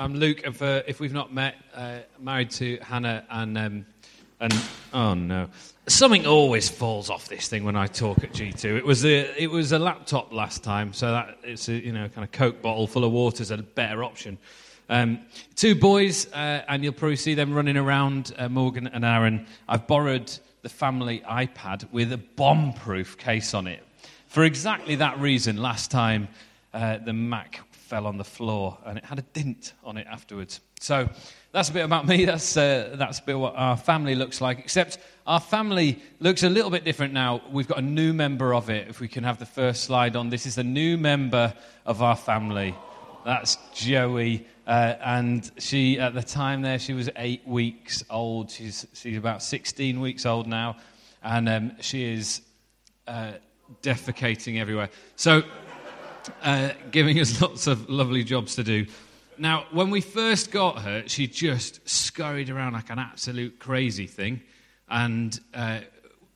I'm Luke, and for if we've not met, uh, married to Hannah, and um, and oh no, something always falls off this thing when I talk at G2. It was a it was a laptop last time, so that it's a you know kind of Coke bottle full of water is a better option. Um, two boys, uh, and you'll probably see them running around. Uh, Morgan and Aaron. I've borrowed the family iPad with a bomb-proof case on it for exactly that reason. Last time, uh, the Mac fell on the floor and it had a dint on it afterwards. So that's a bit about me. That's, uh, that's a bit what our family looks like, except our family looks a little bit different now. We've got a new member of it. If we can have the first slide on, this is the new member of our family. That's Joey. Uh, and she, at the time there, she was eight weeks old. She's, she's about 16 weeks old now. And um, she is uh, defecating everywhere. So, uh, giving us lots of lovely jobs to do. Now, when we first got her, she just scurried around like an absolute crazy thing. And uh,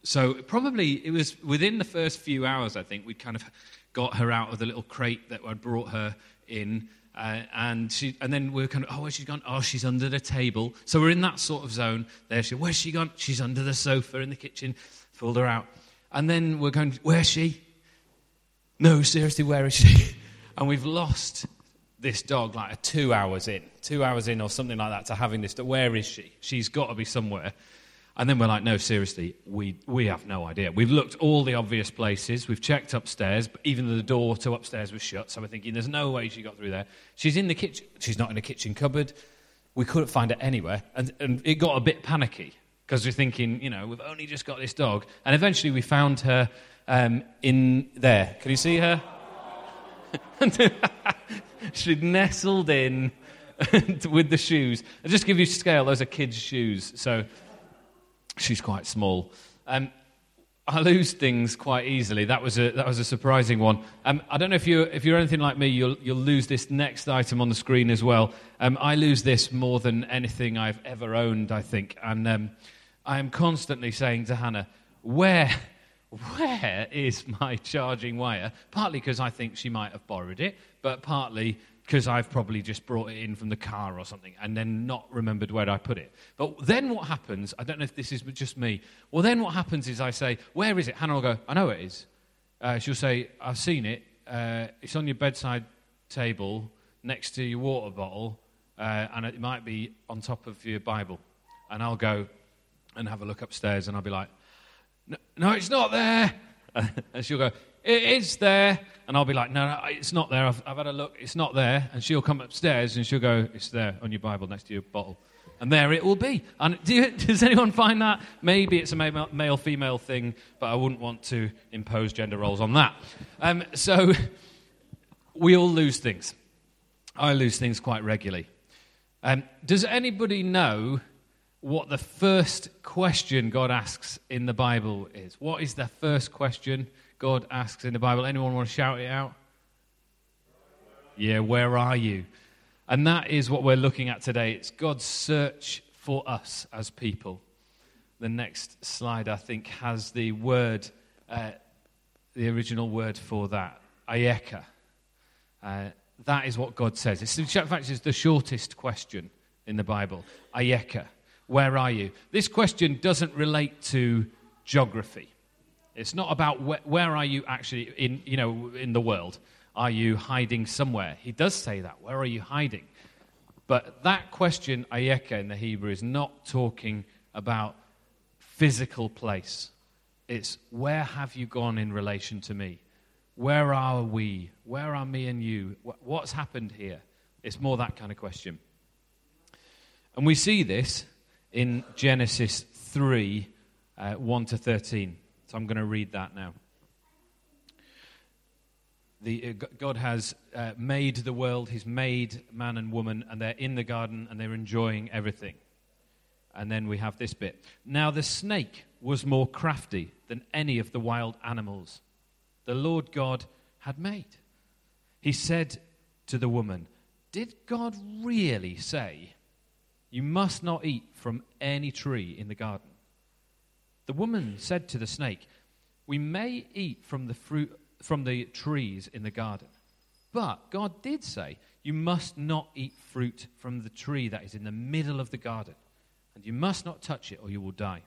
so, probably it was within the first few hours, I think, we kind of got her out of the little crate that I'd brought her in. Uh, and she, and then we are kind of, oh, where's she gone? Oh, she's under the table. So we're in that sort of zone. There she, where's she gone? She's under the sofa in the kitchen. Pulled her out, and then we're going, where's she? No, seriously, where is she? And we've lost this dog like two hours in, two hours in or something like that to having this dog. Where is she? She's got to be somewhere. And then we're like, no, seriously, we, we have no idea. We've looked all the obvious places. We've checked upstairs, but even the door to upstairs was shut. So we're thinking, there's no way she got through there. She's in the kitchen. She's not in the kitchen cupboard. We couldn't find her anywhere. And, and it got a bit panicky because we're thinking, you know, we've only just got this dog. And eventually we found her um, in there. Can you see her? She'd nestled in with the shoes. I'll just give you scale, those are kids' shoes, so she's quite small. Um, I lose things quite easily. That was a, that was a surprising one. Um, I don't know if you're, if you're anything like me, you'll, you'll lose this next item on the screen as well. Um, I lose this more than anything I've ever owned, I think. And um, I am constantly saying to Hannah, where, where is my charging wire? Partly because I think she might have borrowed it, but partly because I've probably just brought it in from the car or something and then not remembered where I put it. But then what happens, I don't know if this is just me, well, then what happens is I say, Where is it? Hannah will go, I know it is. Uh, she'll say, I've seen it. Uh, it's on your bedside table next to your water bottle, uh, and it might be on top of your Bible. And I'll go and have a look upstairs and I'll be like, No, no it's not there. and she'll go, It is there. And I'll be like, no, no, it's not there. I've, I've had a look. It's not there. And she'll come upstairs and she'll go, it's there on your Bible next to your bottle. And there it will be. And do you, does anyone find that? Maybe it's a male female thing, but I wouldn't want to impose gender roles on that. Um, so we all lose things. I lose things quite regularly. Um, does anybody know what the first question God asks in the Bible is? What is the first question God asks in the Bible. Anyone want to shout it out? Yeah, where are you? And that is what we're looking at today. It's God's search for us as people. The next slide, I think, has the word, uh, the original word for that, ayeka. Uh, that is what God says. It's, in fact, it's the shortest question in the Bible. Ayeka, where are you? This question doesn't relate to geography. It's not about wh- where are you actually in, you know, in the world. Are you hiding somewhere? He does say that. Where are you hiding? But that question, ayeka in the Hebrew, is not talking about physical place. It's where have you gone in relation to me? Where are we? Where are me and you? What's happened here? It's more that kind of question. And we see this in Genesis 3 uh, 1 to 13. So I'm going to read that now. The, uh, God has uh, made the world, He's made man and woman, and they're in the garden and they're enjoying everything. And then we have this bit. Now the snake was more crafty than any of the wild animals the Lord God had made. He said to the woman, Did God really say, You must not eat from any tree in the garden? The woman said to the snake, We may eat from the fruit from the trees in the garden. But God did say, You must not eat fruit from the tree that is in the middle of the garden, and you must not touch it, or you will die.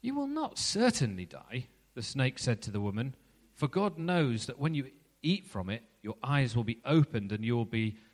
You will not certainly die, the snake said to the woman, for God knows that when you eat from it, your eyes will be opened and you will be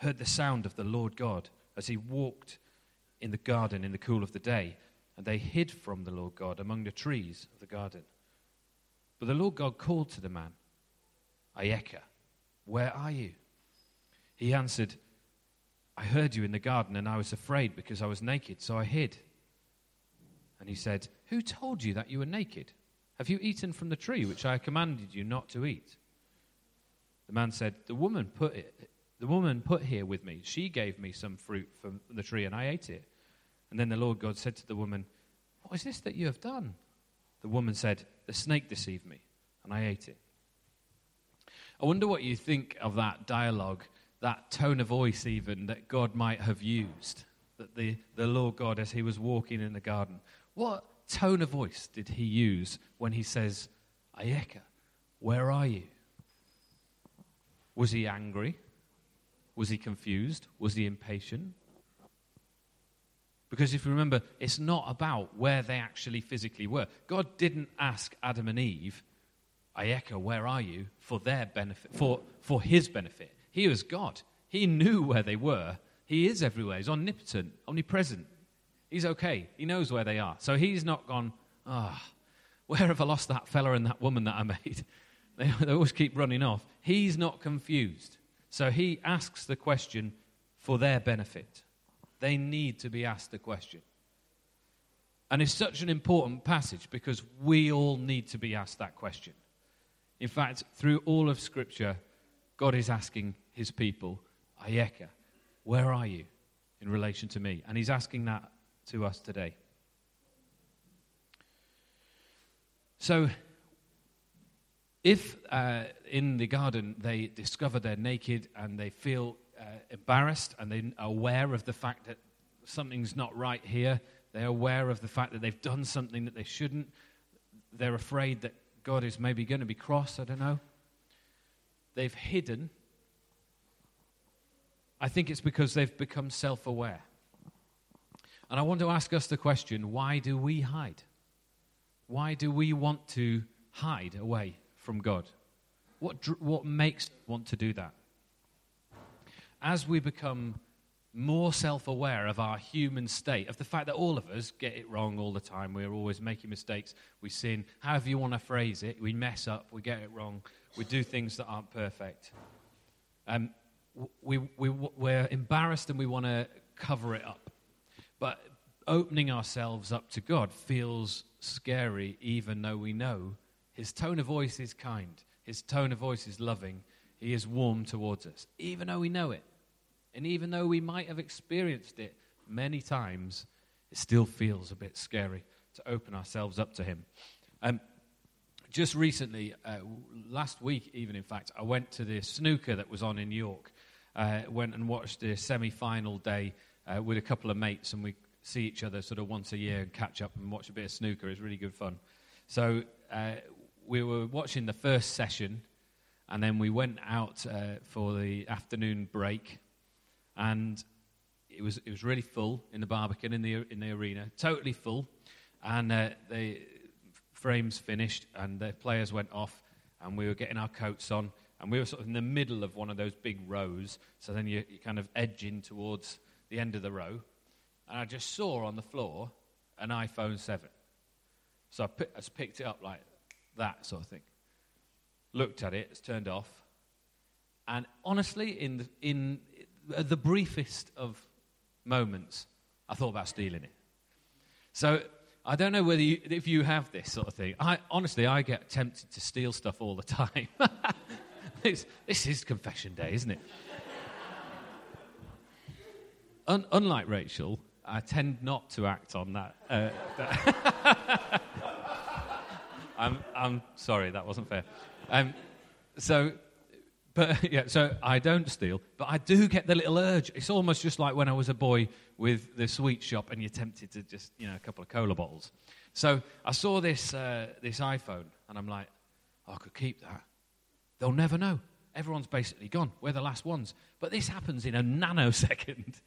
heard the sound of the Lord God as he walked in the garden in the cool of the day, and they hid from the Lord God among the trees of the garden. But the Lord God called to the man, Ayeka, where are you? He answered, I heard you in the garden, and I was afraid because I was naked, so I hid. And he said, Who told you that you were naked? Have you eaten from the tree which I commanded you not to eat? The man said, The woman put it, the woman put here with me. She gave me some fruit from the tree, and I ate it. And then the Lord God said to the woman, What is this that you have done? The woman said, The snake deceived me, and I ate it. I wonder what you think of that dialogue that tone of voice, even that God might have used, that the, the Lord God, as he was walking in the garden, what tone of voice did he use when he says, Ayeka, where are you? Was he angry? Was he confused? Was he impatient? Because if you remember, it's not about where they actually physically were. God didn't ask Adam and Eve, Ayeka, where are you? for their benefit, for, for his benefit. He was God. He knew where they were. He is everywhere. He's omnipotent, omnipresent. He's okay. He knows where they are. So he's not gone, ah, oh, where have I lost that fella and that woman that I made? They, they always keep running off. He's not confused. So he asks the question for their benefit. They need to be asked the question. And it's such an important passage because we all need to be asked that question. In fact, through all of Scripture, God is asking his people, Ayeka, where are you in relation to me? And he's asking that to us today. So, if uh, in the garden they discover they're naked and they feel uh, embarrassed and they're aware of the fact that something's not right here, they're aware of the fact that they've done something that they shouldn't, they're afraid that God is maybe going to be cross, I don't know. They've hidden. I think it's because they've become self aware. And I want to ask us the question why do we hide? Why do we want to hide away from God? What, what makes want to do that? As we become more self aware of our human state, of the fact that all of us get it wrong all the time. We're always making mistakes. We sin. However, you want to phrase it, we mess up, we get it wrong, we do things that aren't perfect. Um, we, we, we're embarrassed and we want to cover it up. But opening ourselves up to God feels scary, even though we know His tone of voice is kind, His tone of voice is loving, He is warm towards us, even though we know it. And even though we might have experienced it many times, it still feels a bit scary to open ourselves up to Him. Um, just recently, uh, last week, even in fact, I went to the snooker that was on in York. Uh, went and watched the semi final day uh, with a couple of mates, and we see each other sort of once a year and catch up and watch a bit of snooker. It's really good fun. So uh, we were watching the first session, and then we went out uh, for the afternoon break and it was it was really full in the Barbican in the in the arena, totally full, and uh, the frames finished and the players went off, and we were getting our coats on, and we were sort of in the middle of one of those big rows. So then you, you kind of edge in towards the end of the row, and I just saw on the floor an iPhone seven. So I, pick, I picked it up like that sort of thing. Looked at it, it's turned off. And honestly, in, the, in the briefest of moments, I thought about stealing it. So I don't know whether you, if you have this sort of thing. I, honestly, I get tempted to steal stuff all the time. this, this is confession day, isn't it? un- unlike Rachel, I tend not to act on that. Uh, that I'm, I'm sorry, that wasn't fair. Um, so, but yeah, so I don't steal, but I do get the little urge. It's almost just like when I was a boy with the sweet shop and you're tempted to just, you know, a couple of cola bottles. So I saw this, uh, this iPhone and I'm like, oh, I could keep that. They'll never know. Everyone's basically gone. We're the last ones. But this happens in a nanosecond.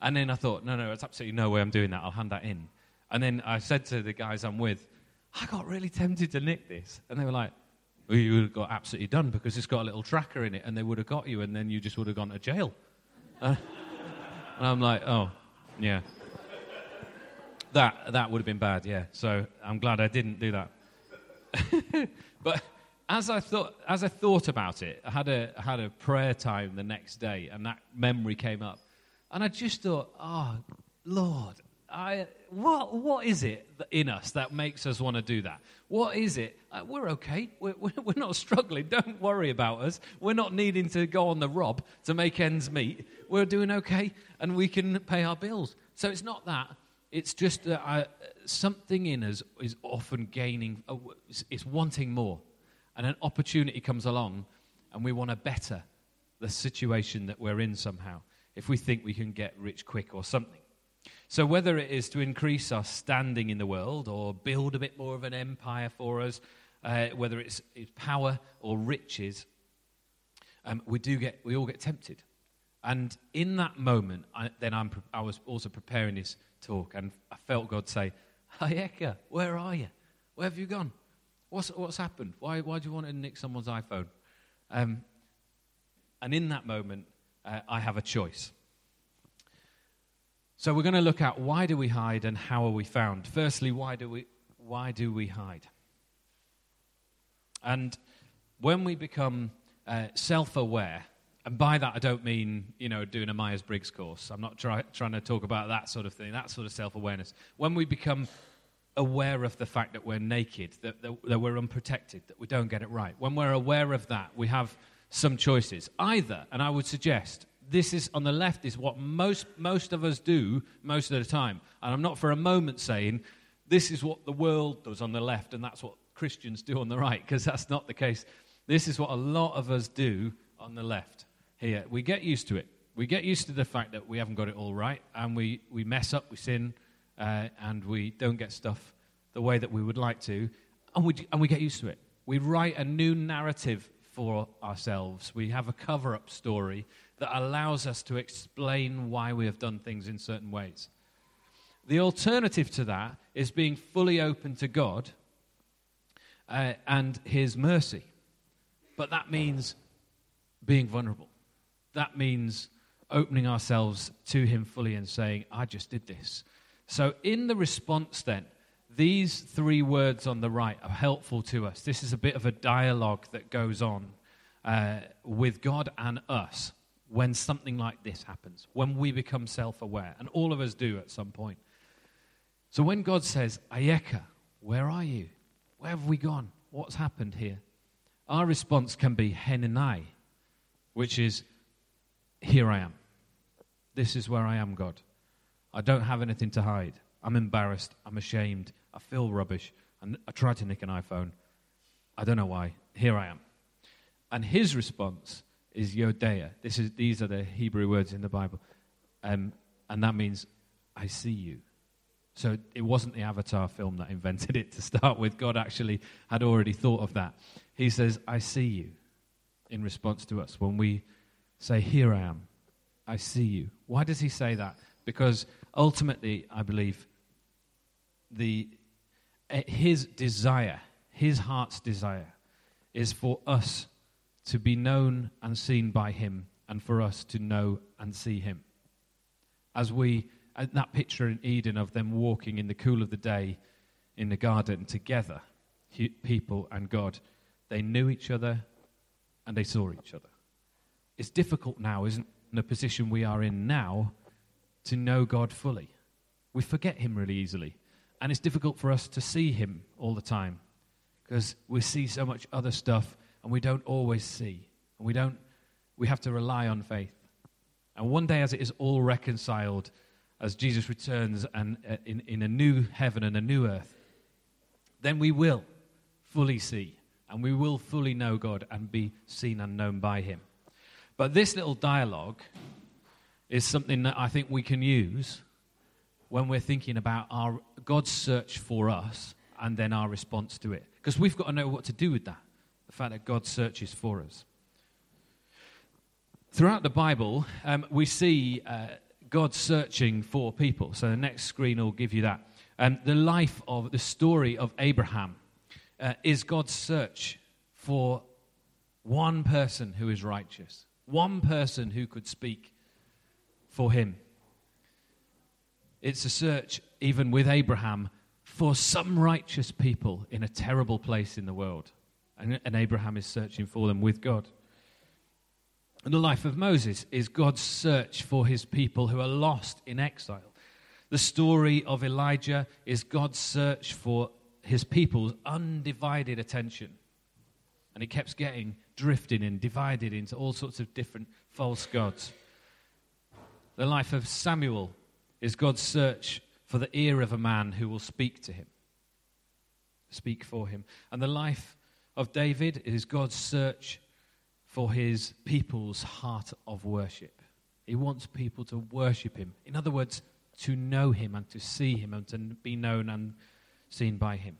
And then I thought, no, no, it's absolutely no way I'm doing that. I'll hand that in. And then I said to the guys I'm with, I got really tempted to nick this. And they were like, well, you would have got absolutely done because it's got a little tracker in it and they would have got you and then you just would have gone to jail. Uh, and I'm like, oh, yeah. That, that would have been bad, yeah. So I'm glad I didn't do that. but as I, thought, as I thought about it, I had, a, I had a prayer time the next day and that memory came up. And I just thought, oh, Lord, I, what, what is it in us that makes us want to do that? What is it? Uh, we're okay. We're, we're not struggling. Don't worry about us. We're not needing to go on the rob to make ends meet. We're doing okay and we can pay our bills. So it's not that. It's just that I, something in us is often gaining, uh, it's wanting more. And an opportunity comes along and we want to better the situation that we're in somehow if we think we can get rich quick or something. So, whether it is to increase our standing in the world or build a bit more of an empire for us, uh, whether it's, it's, power or riches, um, we, do get, we all get tempted. And in that moment, I, then I'm, I was also preparing this talk, and I felt God say, Hayeka, where are you? Where have you gone? What's, what's happened? Why, why do you want to nick someone's iPhone? Um, and in that moment, uh, I have a choice. So we're going to look at why do we hide and how are we found. Firstly, why do we, why do we hide? And when we become uh, self aware, and by that I don't mean, you know, doing a Myers Briggs course. I'm not try, trying to talk about that sort of thing, that sort of self awareness. When we become aware of the fact that we're naked, that, that, that we're unprotected, that we don't get it right, when we're aware of that, we have some choices. Either, and I would suggest, this is on the left is what most, most of us do most of the time. And I'm not for a moment saying this is what the world does on the left and that's what Christians do on the right, because that's not the case. This is what a lot of us do on the left here. We get used to it. We get used to the fact that we haven't got it all right and we, we mess up, we sin, uh, and we don't get stuff the way that we would like to, and we, and we get used to it. We write a new narrative for ourselves. We have a cover up story that allows us to explain why we have done things in certain ways. The alternative to that is being fully open to God uh, and His mercy. But that means being vulnerable. That means opening ourselves to Him fully and saying, I just did this. So, in the response, then, these three words on the right are helpful to us. This is a bit of a dialogue that goes on uh, with God and us when something like this happens, when we become self aware, and all of us do at some point. So when God says, Ayeka, where are you? Where have we gone? What's happened here? Our response can be Henenai, which is, Here I am. This is where I am, God. I don't have anything to hide. I'm embarrassed. I'm ashamed. I feel rubbish. And I tried to nick an iPhone. I don't know why. Here I am. And his response is Yodea. This is, these are the Hebrew words in the Bible. Um, and that means, I see you. So it wasn't the Avatar film that invented it to start with. God actually had already thought of that. He says, I see you in response to us. When we say, Here I am, I see you. Why does he say that? Because ultimately, I believe, the, Eh, his desire, his heart's desire, is for us to be known and seen by Him, and for us to know and see Him. As we, that picture in Eden of them walking in the cool of the day in the garden together, people and God, they knew each other and they saw each other. It's difficult now, isn't it, in the position we are in now, to know God fully. We forget Him really easily. And it's difficult for us to see Him all the time because we see so much other stuff and we don't always see. And we, don't, we have to rely on faith. And one day, as it is all reconciled, as Jesus returns and uh, in, in a new heaven and a new earth, then we will fully see and we will fully know God and be seen and known by Him. But this little dialogue is something that I think we can use when we're thinking about our God's search for us and then our response to it. Because we've got to know what to do with that the fact that God searches for us. Throughout the Bible, um, we see uh, God searching for people. So the next screen will give you that. Um, the life of the story of Abraham uh, is God's search for one person who is righteous, one person who could speak for him. It's a search, even with Abraham, for some righteous people in a terrible place in the world. And, and Abraham is searching for them with God. And the life of Moses is God's search for his people who are lost in exile. The story of Elijah is God's search for his people's undivided attention. And it keeps getting drifting and divided into all sorts of different false gods. The life of Samuel is God's search for the ear of a man who will speak to him, speak for him. And the life of David is God's search for his people's heart of worship. He wants people to worship him. In other words, to know him and to see him and to be known and seen by him.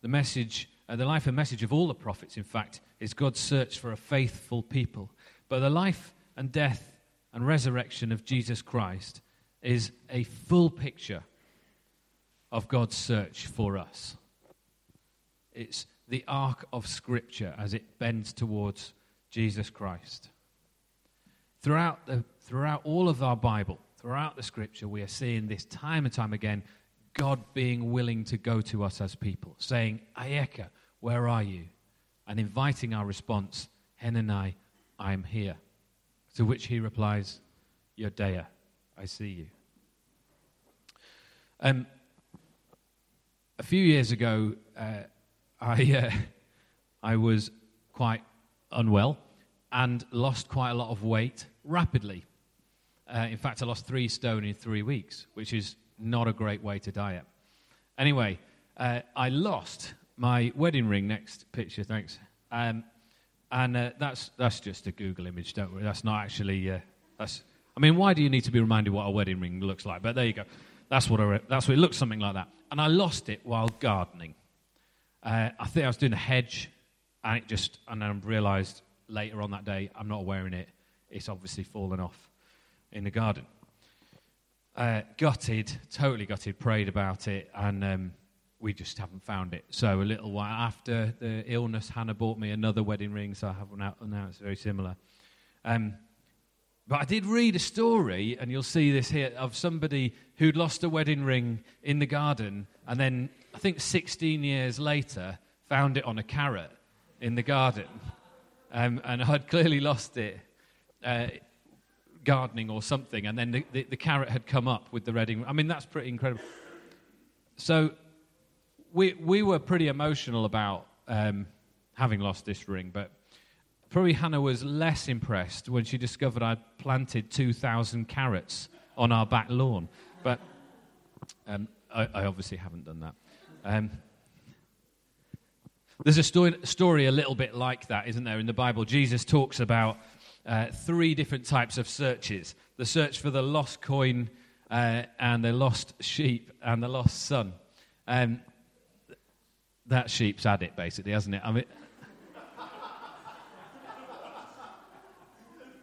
The message, uh, the life and message of all the prophets, in fact, is God's search for a faithful people. But the life and death and resurrection of Jesus Christ is a full picture of God's search for us. It's the arc of Scripture as it bends towards Jesus Christ. Throughout, the, throughout all of our Bible, throughout the Scripture, we are seeing this time and time again God being willing to go to us as people, saying, Ayeka, where are you? And inviting our response, Henanai, I am here. To which he replies, Yodea, I see you. Um, a few years ago, uh, I, uh, I was quite unwell and lost quite a lot of weight rapidly. Uh, in fact, I lost three stone in three weeks, which is not a great way to diet. Anyway, uh, I lost my wedding ring. Next picture, thanks. Um, and uh, that's, that's just a Google image, don't worry. That's not actually. Uh, that's, I mean, why do you need to be reminded what a wedding ring looks like? But there you go. That's what, I, that's what it looks something like that. And I lost it while gardening. Uh, I think I was doing a hedge, and it just, and then I realised later on that day, I'm not wearing it. It's obviously fallen off in the garden. Uh, gutted, totally gutted, prayed about it, and um, we just haven't found it. So a little while after the illness, Hannah bought me another wedding ring, so I have one out now. It's very similar. Um, but I did read a story, and you'll see this here, of somebody who'd lost a wedding ring in the garden, and then I think 16 years later found it on a carrot in the garden. Um, and had clearly lost it uh, gardening or something, and then the, the, the, carrot had come up with the wedding ring. I mean, that's pretty incredible. So we, we were pretty emotional about um, having lost this ring, but Probably Hannah was less impressed when she discovered I'd planted 2,000 carrots on our back lawn. But um, I, I, obviously haven't done that. Um, there's a story, story, a little bit like that, isn't there, in the Bible? Jesus talks about uh, three different types of searches the search for the lost coin, uh, and the lost sheep, and the lost son. Um, that sheep's had it, basically, hasn't it? I mean,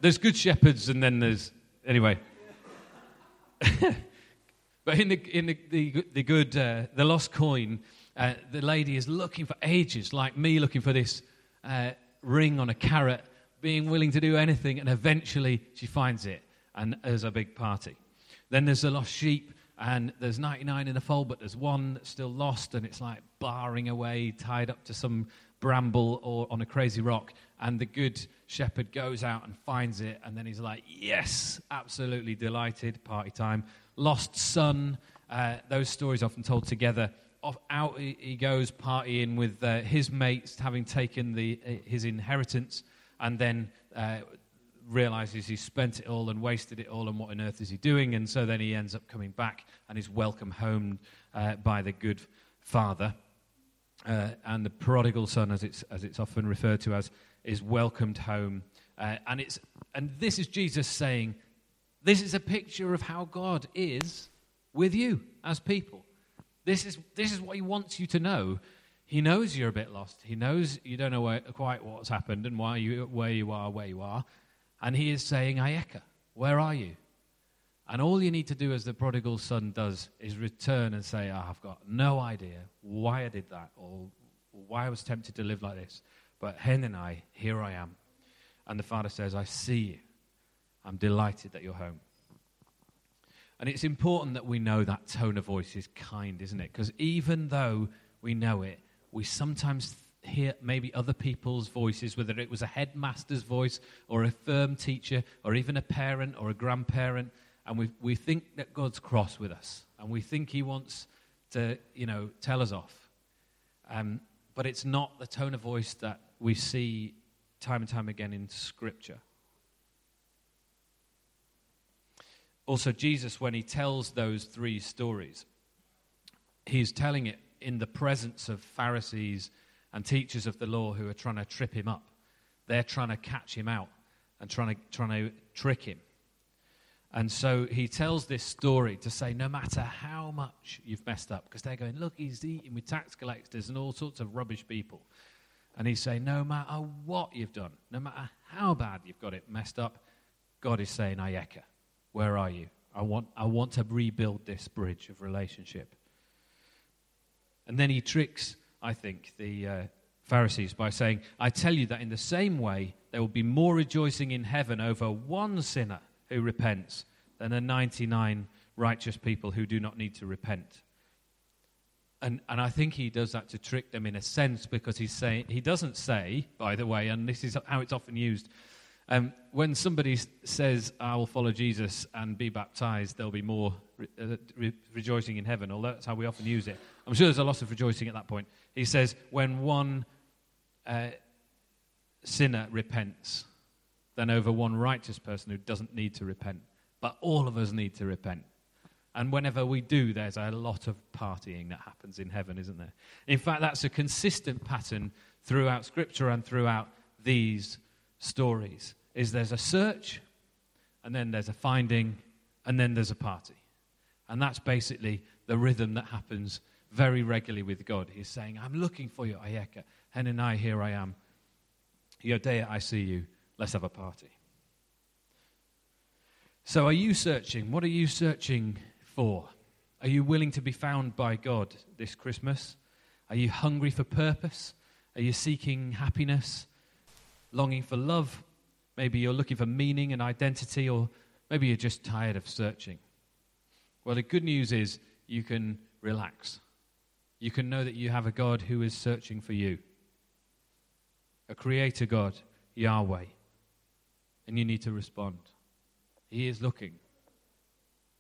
there's good shepherds, and then there's anyway. but in the in the the, the good uh, the lost coin, uh, the lady is looking for ages, like me looking for this uh, ring on a carrot, being willing to do anything, and eventually she finds it, and there's a big party. Then there's the lost sheep, and there's 99 in the fold, but there's one that's still lost, and it's like barring away, tied up to some bramble or on a crazy rock, and the good shepherd goes out and finds it, and then he's like, Yes, absolutely delighted, party time. Lost son, uh, those stories often told together. Off, out he goes partying with uh, his mates, having taken the, uh, his inheritance, and then uh, realizes he's spent it all and wasted it all, and what on earth is he doing? And so then he ends up coming back and is welcomed home uh, by the good father. Uh, and the prodigal son, as it's, as it's often referred to as, is welcomed home. Uh, and, it's, and this is Jesus saying, This is a picture of how God is with you as people. This is, this is what he wants you to know. He knows you're a bit lost. He knows you don't know where, quite what's happened and why you, where you are, where you are. And he is saying, Ayeka, where are you? And all you need to do, as the prodigal son does, is return and say, oh, I've got no idea why I did that or why I was tempted to live like this. But Henanai, here I am. And the father says, I see you. I'm delighted that you're home. And it's important that we know that tone of voice is kind, isn't it? Because even though we know it, we sometimes hear maybe other people's voices, whether it was a headmaster's voice or a firm teacher or even a parent or a grandparent, and we, we think that God's cross with us and we think He wants to, you know, tell us off. Um, but it's not the tone of voice that we see time and time again in Scripture. Also, Jesus, when he tells those three stories, he's telling it in the presence of Pharisees and teachers of the law who are trying to trip him up. They're trying to catch him out and trying to, trying to trick him. And so he tells this story to say, no matter how much you've messed up, because they're going, look, he's eating with tax collectors and all sorts of rubbish people. And he's saying, no matter what you've done, no matter how bad you've got it messed up, God is saying, Ayeka, where are you? I want, I want to rebuild this bridge of relationship. And then he tricks, I think, the uh, Pharisees by saying, I tell you that in the same way, there will be more rejoicing in heaven over one sinner who repents than the 99 righteous people who do not need to repent. And, and I think he does that to trick them in a sense because he's saying, he doesn't say, by the way, and this is how it's often used, um, when somebody says, I will follow Jesus and be baptized, there'll be more re- uh, re- rejoicing in heaven, although that's how we often use it. I'm sure there's a lot of rejoicing at that point. He says, when one uh, sinner repents, then over one righteous person who doesn't need to repent. But all of us need to repent. And whenever we do, there's a lot of partying that happens in heaven, isn't there? In fact, that's a consistent pattern throughout Scripture and throughout these stories. Is there's a search, and then there's a finding, and then there's a party. And that's basically the rhythm that happens very regularly with God. He's saying, I'm looking for you, Ayeka. Henanai, here I am. Yodea, I see you. Let's have a party. So, are you searching? What are you searching for? Are you willing to be found by God this Christmas? Are you hungry for purpose? Are you seeking happiness? Longing for love? Maybe you're looking for meaning and identity, or maybe you're just tired of searching. Well, the good news is you can relax. You can know that you have a God who is searching for you, a creator God, Yahweh and you need to respond. He is looking.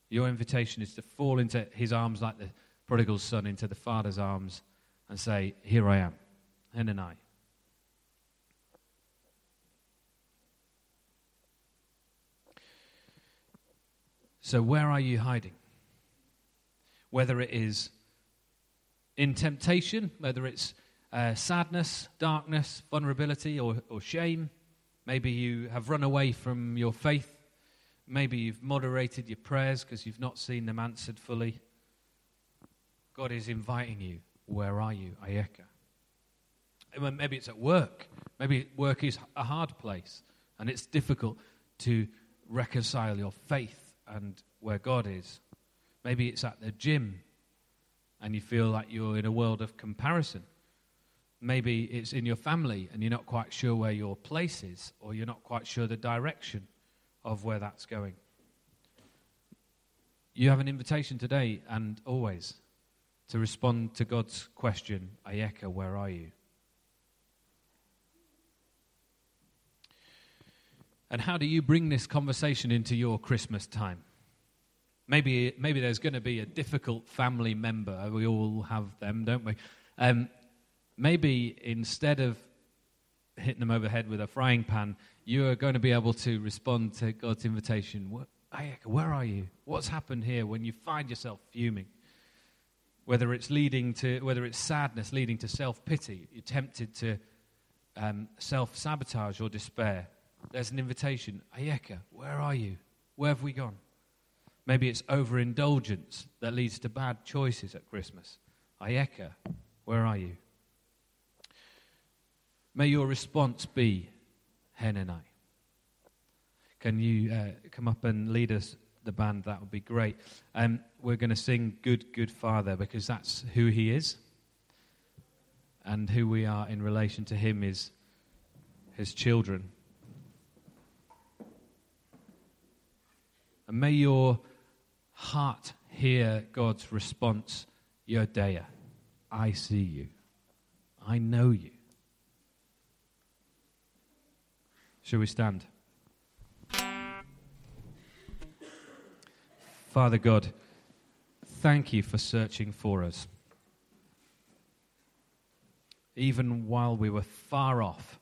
Your invitation is to fall into his arms like the prodigal son into the father's arms and say, Here I am, Henanai. So, where are you hiding? Whether it is in temptation, whether it's uh, sadness, darkness, vulnerability, or, or shame Maybe you have run away from your faith. Maybe you've moderated your prayers because you've not seen them answered fully. God is inviting you. Where are you, Ayeka? Maybe it's at work. Maybe work is a hard place and it's difficult to reconcile your faith and where God is. Maybe it's at the gym and you feel like you're in a world of comparison. Maybe it's in your family and you're not quite sure where your place is, or you're not quite sure the direction of where that's going. You have an invitation today and always to respond to God's question, Ayeka, where are you? And how do you bring this conversation into your Christmas time? Maybe, maybe there's going to be a difficult family member. We all have them, don't we? Um, maybe instead of hitting them over the head with a frying pan, you are going to be able to respond to God's invitation. Where are you? What's happened here when you find yourself fuming? Whether it's leading to, whether it's sadness leading to self pity, you're tempted to um, self sabotage or despair. There's an invitation. Ayeka, where are you? Where have we gone? Maybe it's overindulgence that leads to bad choices at Christmas. Ayeka, where are you? May your response be Henanai. Can you uh, come up and lead us, the band? That would be great. Um, we're going to sing Good, Good Father because that's who he is. And who we are in relation to him is his children. And may your heart hear God's response, Yodea. I see you. I know you. Shall we stand? Father God, thank you for searching for us. Even while we were far off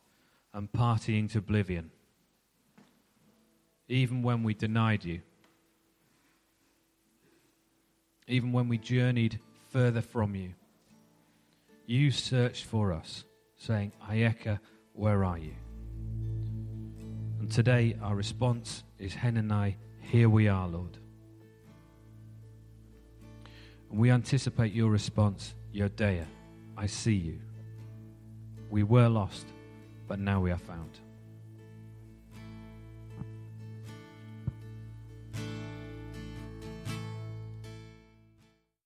and partying to oblivion, even when we denied you, even when we journeyed further from you, you searched for us, saying, Ayeka, where are you? And today our response is Henanai, here we are, Lord. And we anticipate your response, Yodea, I see you. We were lost, but now we are found.